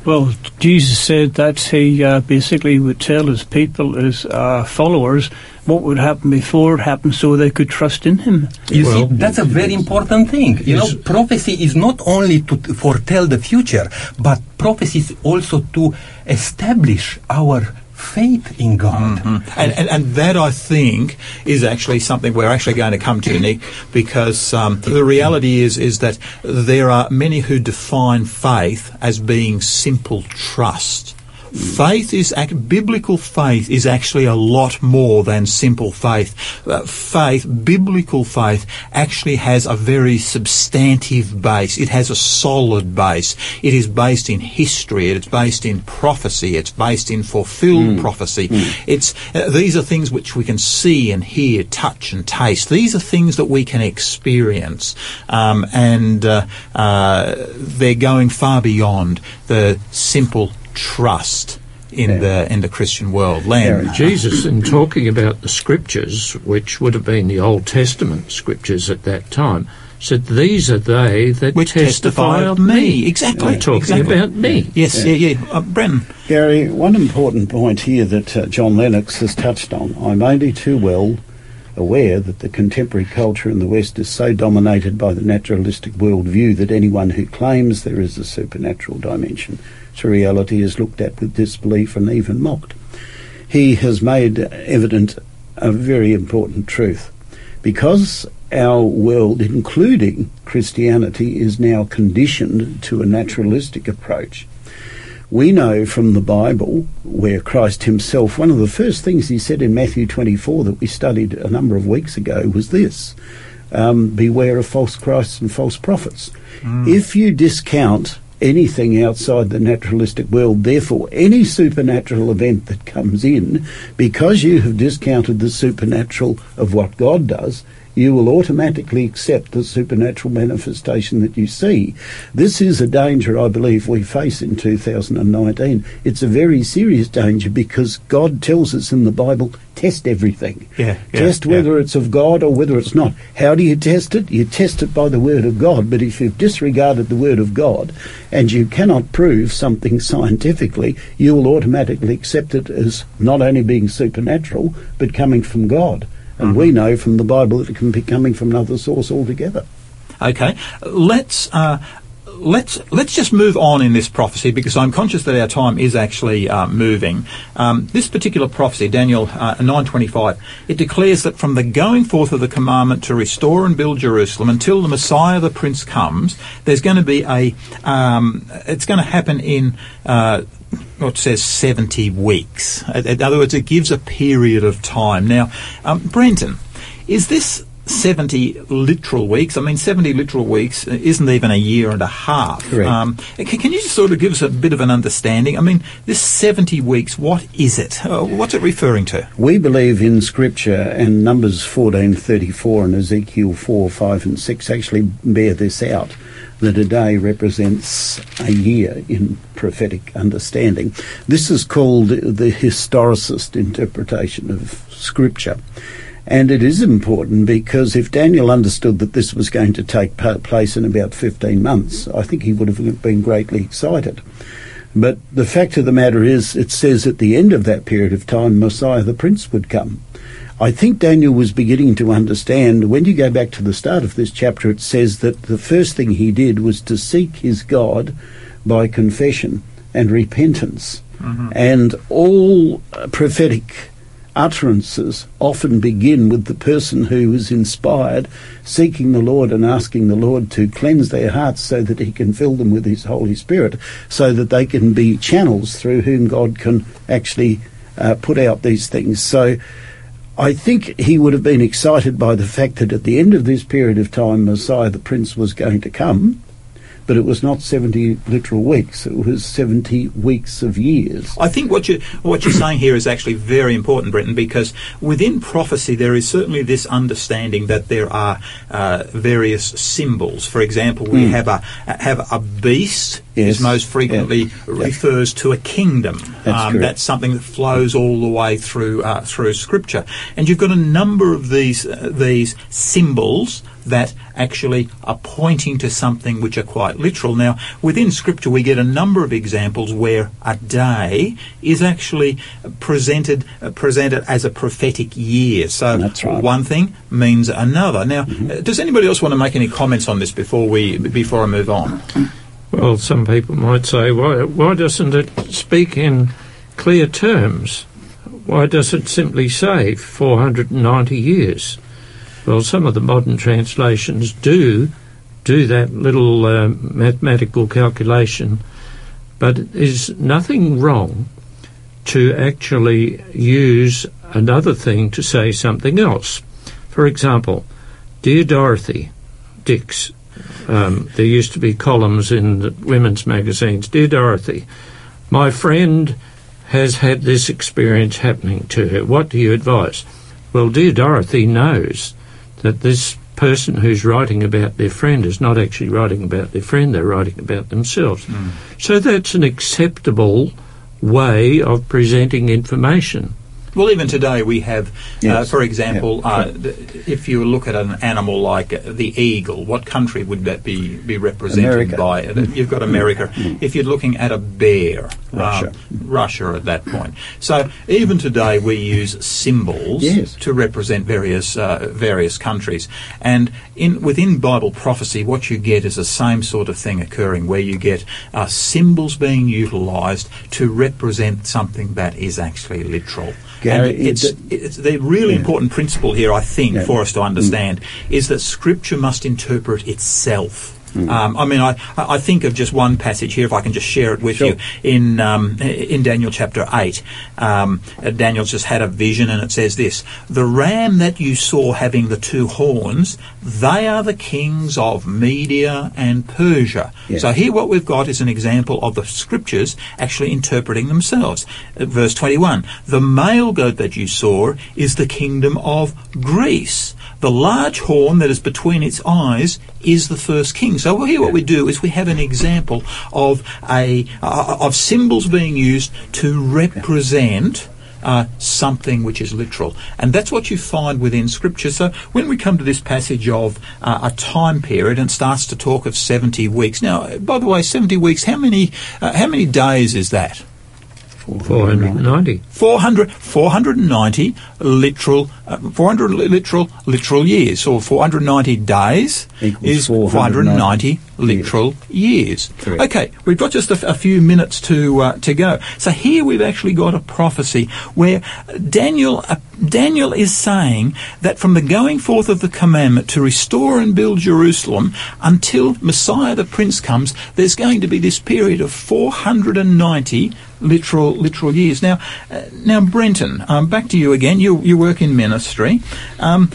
Well, Jesus said that he uh, basically would tell his people, his uh, followers, what would happen before it happened so they could trust in him. You Well, see, that's a very important thing. You know, prophecy is not only to foretell the future, but prophecy is also to establish our faith in God. and, and, and that I think is actually something we're actually going to come to, Nick, because um, the reality is is that there are many who define faith as being simple trust. Faith is ac- biblical faith is actually a lot more than simple faith. Uh, faith, biblical faith, actually has a very substantive base. It has a solid base. It is based in history. It's based in prophecy. It's based in fulfilled prophecy. It's uh, these are things which we can see and hear, touch and taste. These are things that we can experience, um, and uh, uh, they're going far beyond the simple trust in Yeah. the in the Christian world. Len, Yeah. Jesus, in talking about the scriptures, which would have been the Old Testament scriptures at that time, said, These are they that which testify of me. Exactly. They're talking exactly. about me. Yes, yeah, yeah. Uh, Brenton. Gary, one important point here that uh, John Lennox has touched on. I'm only too well aware that the contemporary culture in the West is so dominated by the naturalistic worldview that anyone who claims there is a supernatural dimension to reality is looked at with disbelief and even mocked. He has made evident a very important truth. Because our world, including Christianity, is now conditioned to a naturalistic approach, we know from the Bible where Christ himself, one of the first things he said in Matthew 24 that we studied a number of weeks ago was this um, Beware of false Christs and false prophets. If you discount anything outside the naturalistic world. Therefore, any supernatural event that comes in, because you have discounted the supernatural of what God does, you will automatically accept the supernatural manifestation that you see. This is a danger I believe we face in 2019. It's a very serious danger because God tells us in the Bible, test everything. Yeah, yeah, test yeah. whether it's of God or whether it's not. How do you test it? You test it by the Word of God. But if you've disregarded the Word of God and you cannot prove something scientifically, you will automatically accept it as not only being supernatural, but coming from God. And we know from the Bible that it can be coming from another source altogether. Okay, let's uh, let's let's just move on in this prophecy because I'm conscious that our time is actually uh, moving. Um, this particular prophecy, Daniel uh, 9:25, it declares that from the going forth of the commandment to restore and build Jerusalem until the Messiah, the Prince, comes, there's going to be a um, it's going to happen in. Uh, what says 70 weeks. In other words, it gives a period of time. Now, um, Brenton, is this 70 literal weeks? I mean, 70 literal weeks isn't even a year and a half. Correct. Um, can, can you just sort of give us a bit of an understanding? I mean, this 70 weeks, what is it? Uh, what's it referring to? We believe in Scripture, and Numbers 14:34 and Ezekiel 4, 5, and 6 actually bear this out. That a day represents a year in prophetic understanding. This is called the historicist interpretation of Scripture. And it is important because if Daniel understood that this was going to take place in about 15 months, I think he would have been greatly excited. But the fact of the matter is, it says at the end of that period of time, Messiah the Prince would come. I think Daniel was beginning to understand. When you go back to the start of this chapter, it says that the first thing he did was to seek his God by confession and repentance. Mm-hmm. And all prophetic utterances often begin with the person who is inspired seeking the Lord and asking the Lord to cleanse their hearts so that he can fill them with his Holy Spirit, so that they can be channels through whom God can actually uh, put out these things. So I think he would have been excited by the fact that at the end of this period of time, Messiah the Prince was going to come. But it was not 70 literal weeks, it was 70 weeks of years. I think what you what you're saying here is actually very important, Brenton, because within prophecy there is certainly this understanding that there are uh, various symbols. For example, we have a have a beast. Yes. Is most frequently refers to a kingdom. That's um, that's something that flows all the way through uh, through Scripture, and you've got a number of these uh, these symbols that actually are pointing to something which are quite literal. Now, within Scripture, we get a number of examples where a day is actually presented uh, presented as a prophetic year. So That's right. one thing means another. Now, uh, does anybody else want to make any comments on this before we before I move on? Well, some people might say, why, why doesn't it speak in clear terms? Why does it simply say 490 years? Well, some of the modern translations do do that little uh, mathematical calculation, but there's nothing wrong to actually use another thing to say something else. For example, Dear Dorothy, Dix, um, there used to be columns in the women's magazines. Dear Dorothy, my friend has had this experience happening to her. What do you advise? Well, dear Dorothy knows that this person who's writing about their friend is not actually writing about their friend, they're writing about themselves. Hmm. So that's an acceptable way of presenting information. Well, even today we have, uh, for example, Yeah. uh, if you look at an animal like uh, the eagle, what country would that be, be represented America. by? Uh, You've got America. If you're looking at a bear, Russia. um, Russia at that point. So even today we use symbols Yes. to represent various uh, various countries, and in within Bible prophecy, what you get is the same sort of thing occurring, where you get uh, symbols being utilised to represent something that is actually literal. Gary, and it's, it- it's the really important principle here, I think, Yeah. for us to mm. understand, is that Scripture must interpret itself. Um, I mean, I, I think of just one passage here, if I can just share it with Sure. you. In um, in Daniel chapter 8, um, Daniel's just had a vision and it says this The ram that you saw having the two horns, they are the kings of Media and Persia. Yeah. So here what we've got is an example of the scriptures actually interpreting themselves. Uh, Verse 21 The male goat that you saw is the kingdom of Greece. The large horn that is between its eyes is the first king. So here what we do is we have an example of a uh, of symbols being used to represent uh, something which is literal. And that's what you find within Scripture. So when we come to this passage of uh, a time period and starts to talk of 70 weeks. Now, by the way, 70 weeks, how many, uh, how many days is that? 490. 400, 490 literal, uh, 400 literal, literal years, or 490 days Equals is 490 490 literal years. Correct. Okay, we've got just a few minutes to uh, to go. So here we've actually got a prophecy where Daniel uh, Daniel is saying that from the going forth of the commandment to restore and build Jerusalem until Messiah the Prince comes, there's going to be this period of 490 literal literal years. Now, uh, now Brenton, um, back to you again. You you work in ministry. Um,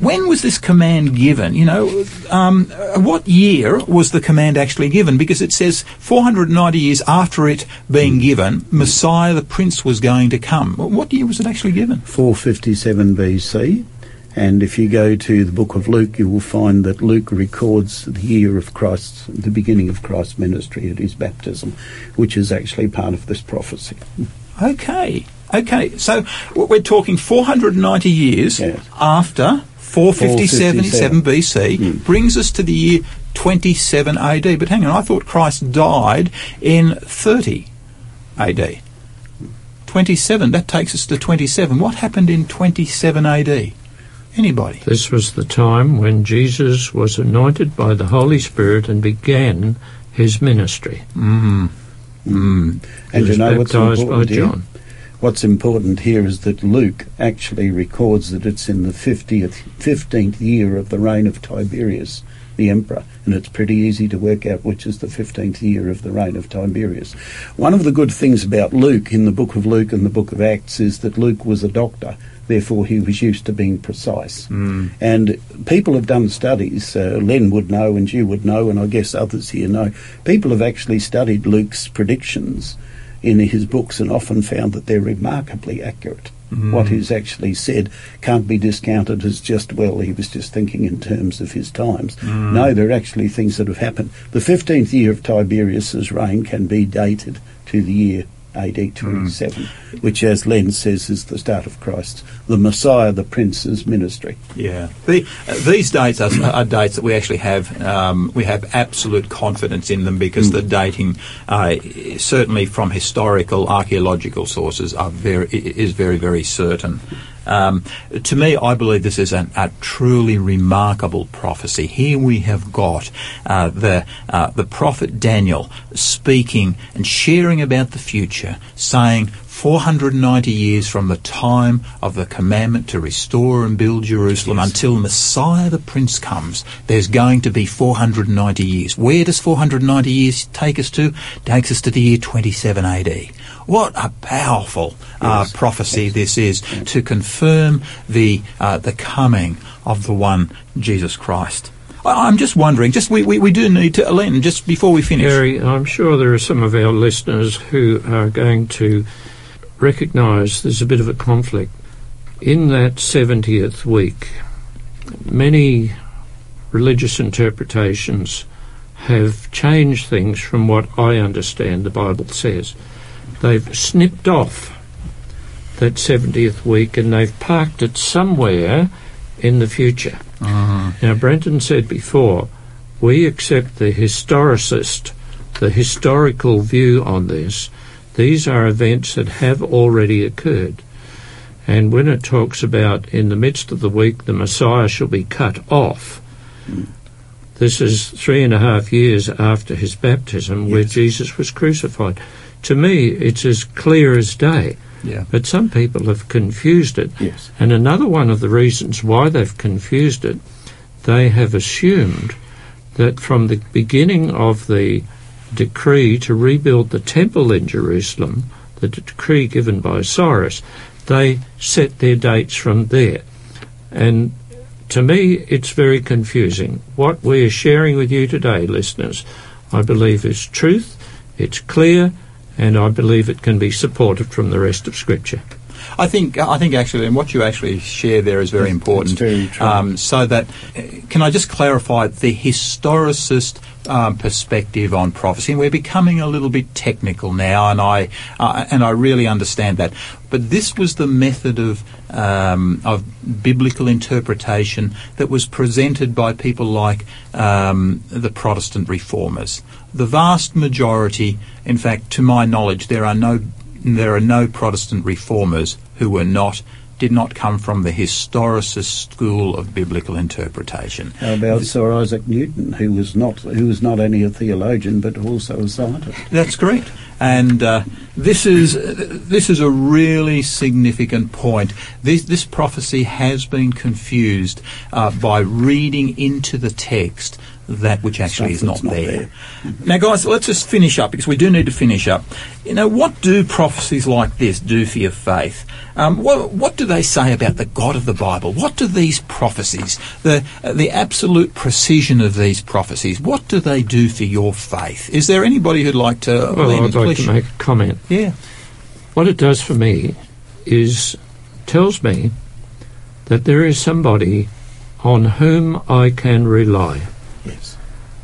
when was this command given? You know, um, uh, what year was the command actually given? Because it says 490 years after it being given, Messiah the Prince was going to come. What year was it actually given? 457 BC. And if you go to the book of Luke, you will find that Luke records the year of Christ's, the beginning of Christ's ministry at his baptism, which is actually part of this prophecy. Okay. Okay, so we're talking 490 years Yes. after 457 457 BC Mm. brings us to the year 27 AD. But hang on, I thought Christ died in 30 AD. 27, that takes us to 27. What happened in 27 AD? Anybody? This was the time when Jesus was anointed by the Holy Spirit and began his ministry. Mm. Mm. And you know what's baptized by important here? John. What's important here is that Luke actually records that it's in the 50th, 15th year of the reign of Tiberius, the emperor, and it's pretty easy to work out which is the 15th year of the reign of Tiberius. One of the good things about Luke in the book of Luke and the book of Acts is that Luke was a doctor, therefore he was used to being precise. Mm. And people have done studies, uh, Len would know and you would know, and I guess others here know. People have actually studied Luke's predictions in his books and often found that they're remarkably accurate. Mm. What he's actually said can't be discounted as just, well, he was just thinking in terms of his times. Mm. No, there are actually things that have happened. The 15th year of Tiberius's reign can be dated to the year AD 27, which, as Len says, is the start of Christ, the Messiah, the Prince's ministry. Yeah, the, uh, these dates are, are dates that we actually have. Um, we have absolute confidence in them because the dating, uh, certainly from historical, archaeological sources, are very is very very certain. Um, to me, I believe this is an, a truly remarkable prophecy. Here we have got uh, the uh, the prophet Daniel speaking and sharing about the future, saying. 490 years from the time of the commandment to restore and build Jerusalem until Messiah the Prince comes, there's going to be 490 years. Where does 490 years take us to? Takes us to the year 27 AD. What a powerful uh, Yes. prophecy this is to confirm the uh, the coming of the one Jesus Christ. I- I'm just wondering, just we, we, we do need to, Len, just before we finish. Gary, I'm sure there are some of our listeners who are going to recognise there's a bit of a conflict. In that 70th week, many religious interpretations have changed things from what I understand the Bible says. They've snipped off that 70th week and they've parked it somewhere in the future. Uh-huh. Now, Brenton said before, we accept the historicist, the historical view on this. These are events that have already occurred. And when it talks about in the midst of the week the Messiah shall be cut off, this is three and a half years after his baptism where Jesus was crucified. To me, it's as clear as day. Yeah. But some people have confused it. Yes. And another one of the reasons why they've confused it, they have assumed that from the beginning of the decree to rebuild the temple in Jerusalem, the decree given by Cyrus, they set their dates from there. And to me, it's very confusing. What we are sharing with you today, listeners, I believe is truth, it's clear, and I believe it can be supported from the rest of Scripture. I think I think actually, and what you actually share there is very That's- important. very true. Um, so that, uh, can I just clarify the historicist um, perspective on prophecy? And we're becoming a little bit technical now, and I uh, and I really understand that. But this was the method of um, of biblical interpretation that was presented by people like um, the Protestant reformers. The vast majority, in fact, to my knowledge, there are no there are no Protestant reformers who were not did not come from the historicist school of biblical interpretation. How about Sir Isaac Newton, who was not who was not only a theologian but also a scientist? That's correct. And uh, this is this is a really significant point. This this prophecy has been confused uh, by reading into the text that which actually Stuff is not, not there. Now, guys, let's just finish up because we do need to finish up. You know, what do prophecies like this do for your faith? Um, what, what do they say about the God of the Bible? What do these prophecies, the uh, the absolute precision of these prophecies, what do they do for your faith? Is there anybody who'd like to Well, I'd like to make a comment. Yeah. What it does for me is tells me that there is somebody on whom I can rely.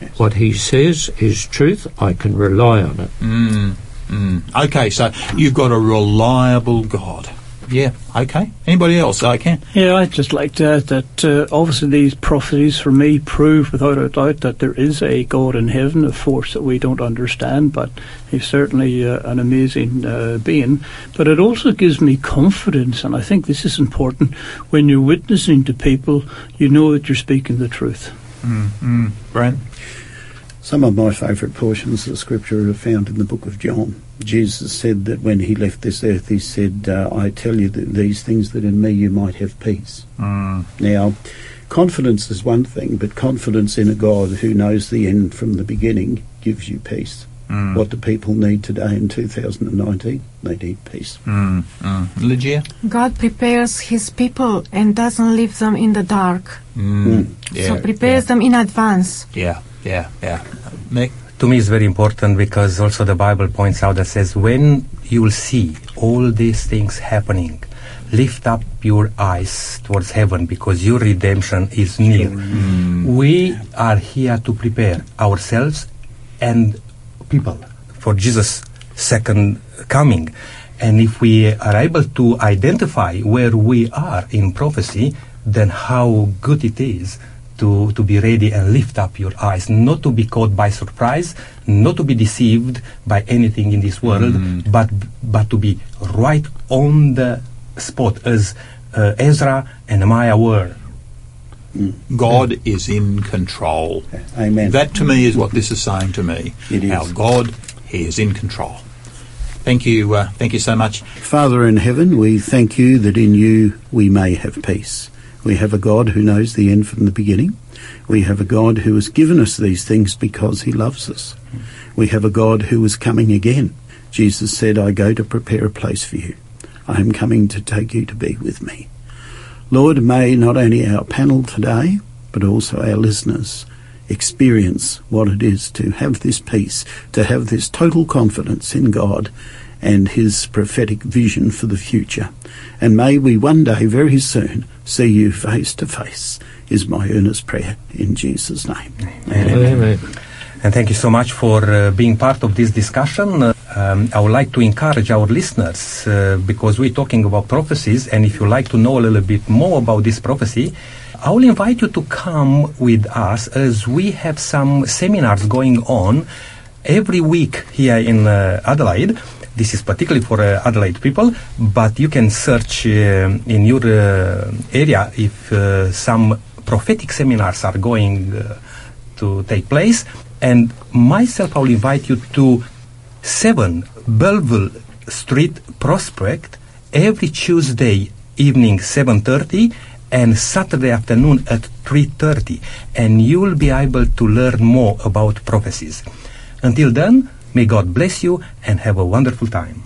Yes. What he says is truth. I can rely on it. Mm, mm. Okay, so you've got a reliable God. Yeah. Okay. Anybody else? I can. Yeah, I'd just like to add that uh, obviously these prophecies for me prove without a doubt that there is a God in heaven, a force that we don't understand, but he's certainly uh, an amazing uh, being. But it also gives me confidence, and I think this is important. When you're witnessing to people, you know that you're speaking the truth. Mm, mm. Brent. Some of my favourite portions of Scripture are found in the book of John. Jesus said that when he left this earth, he said, uh, I tell you that these things that in me you might have peace. Mm. Now, confidence is one thing, but confidence in a God who knows the end from the beginning gives you peace. Mm. What do people need today in 2019? They need peace. Mm. Mm. Lygia. God prepares His people and doesn't leave them in the dark. Mm. Yeah. so prepares them in advance. Yeah. Yeah. Yeah. Mick. to me is very important because also the Bible points out that says when you will see all these things happening, lift up your eyes towards heaven because your redemption is near. Mm. We are here to prepare ourselves and people for Jesus' second coming. And if we are able to identify where we are in prophecy, then how good it is to, to be ready and lift up your eyes, not to be caught by surprise, not to be deceived by anything in this world, but but to be right on the spot as uh, Ezra and Nehemiah were. God is in control. Amen. That to me is what this is saying to me. It is. Our God, He is in control. Thank you. Uh, thank you so much. Father in heaven, we thank you that in you we may have peace. We have a God who knows the end from the beginning. We have a God who has given us these things because he loves us. We have a God who is coming again. Jesus said, I go to prepare a place for you. I am coming to take you to be with me. Lord, may not only our panel today, but also our listeners experience what it is to have this peace, to have this total confidence in God and His prophetic vision for the future. And may we one day, very soon, see you face to face, is my earnest prayer in Jesus' name. Amen. And thank you so much for uh, being part of this discussion. Uh, um, I would like to encourage our listeners uh, because we're talking about prophecies, and if you like to know a little bit more about this prophecy, I will invite you to come with us as we have some seminars going on every week here in uh, Adelaide. This is particularly for uh, Adelaide people, but you can search uh, in your uh, area if some prophetic seminars are going to take place. And myself, I will invite you to 7 Belleville Street, Prospect, every Tuesday evening 7.30 and Saturday afternoon at 3.30 and you'll be able to learn more about prophecies. Until then, may God bless you and have a wonderful time.